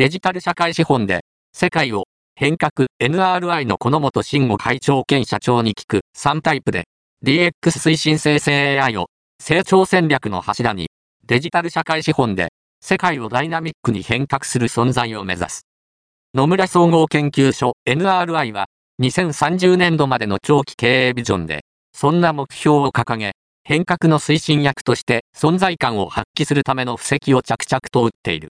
デジタル社会資本で、世界を変革 NRI のこの本慎吾会長兼社長に聞く3タイプで、DX 推進生成 AI を成長戦略の柱に、デジタル社会資本で、世界をダイナミックに変革する存在を目指す。野村総合研究所 NRI は、2030年度までの長期経営ビジョンで、そんな目標を掲げ、変革の推進役として存在感を発揮するための布石を着々と打っている。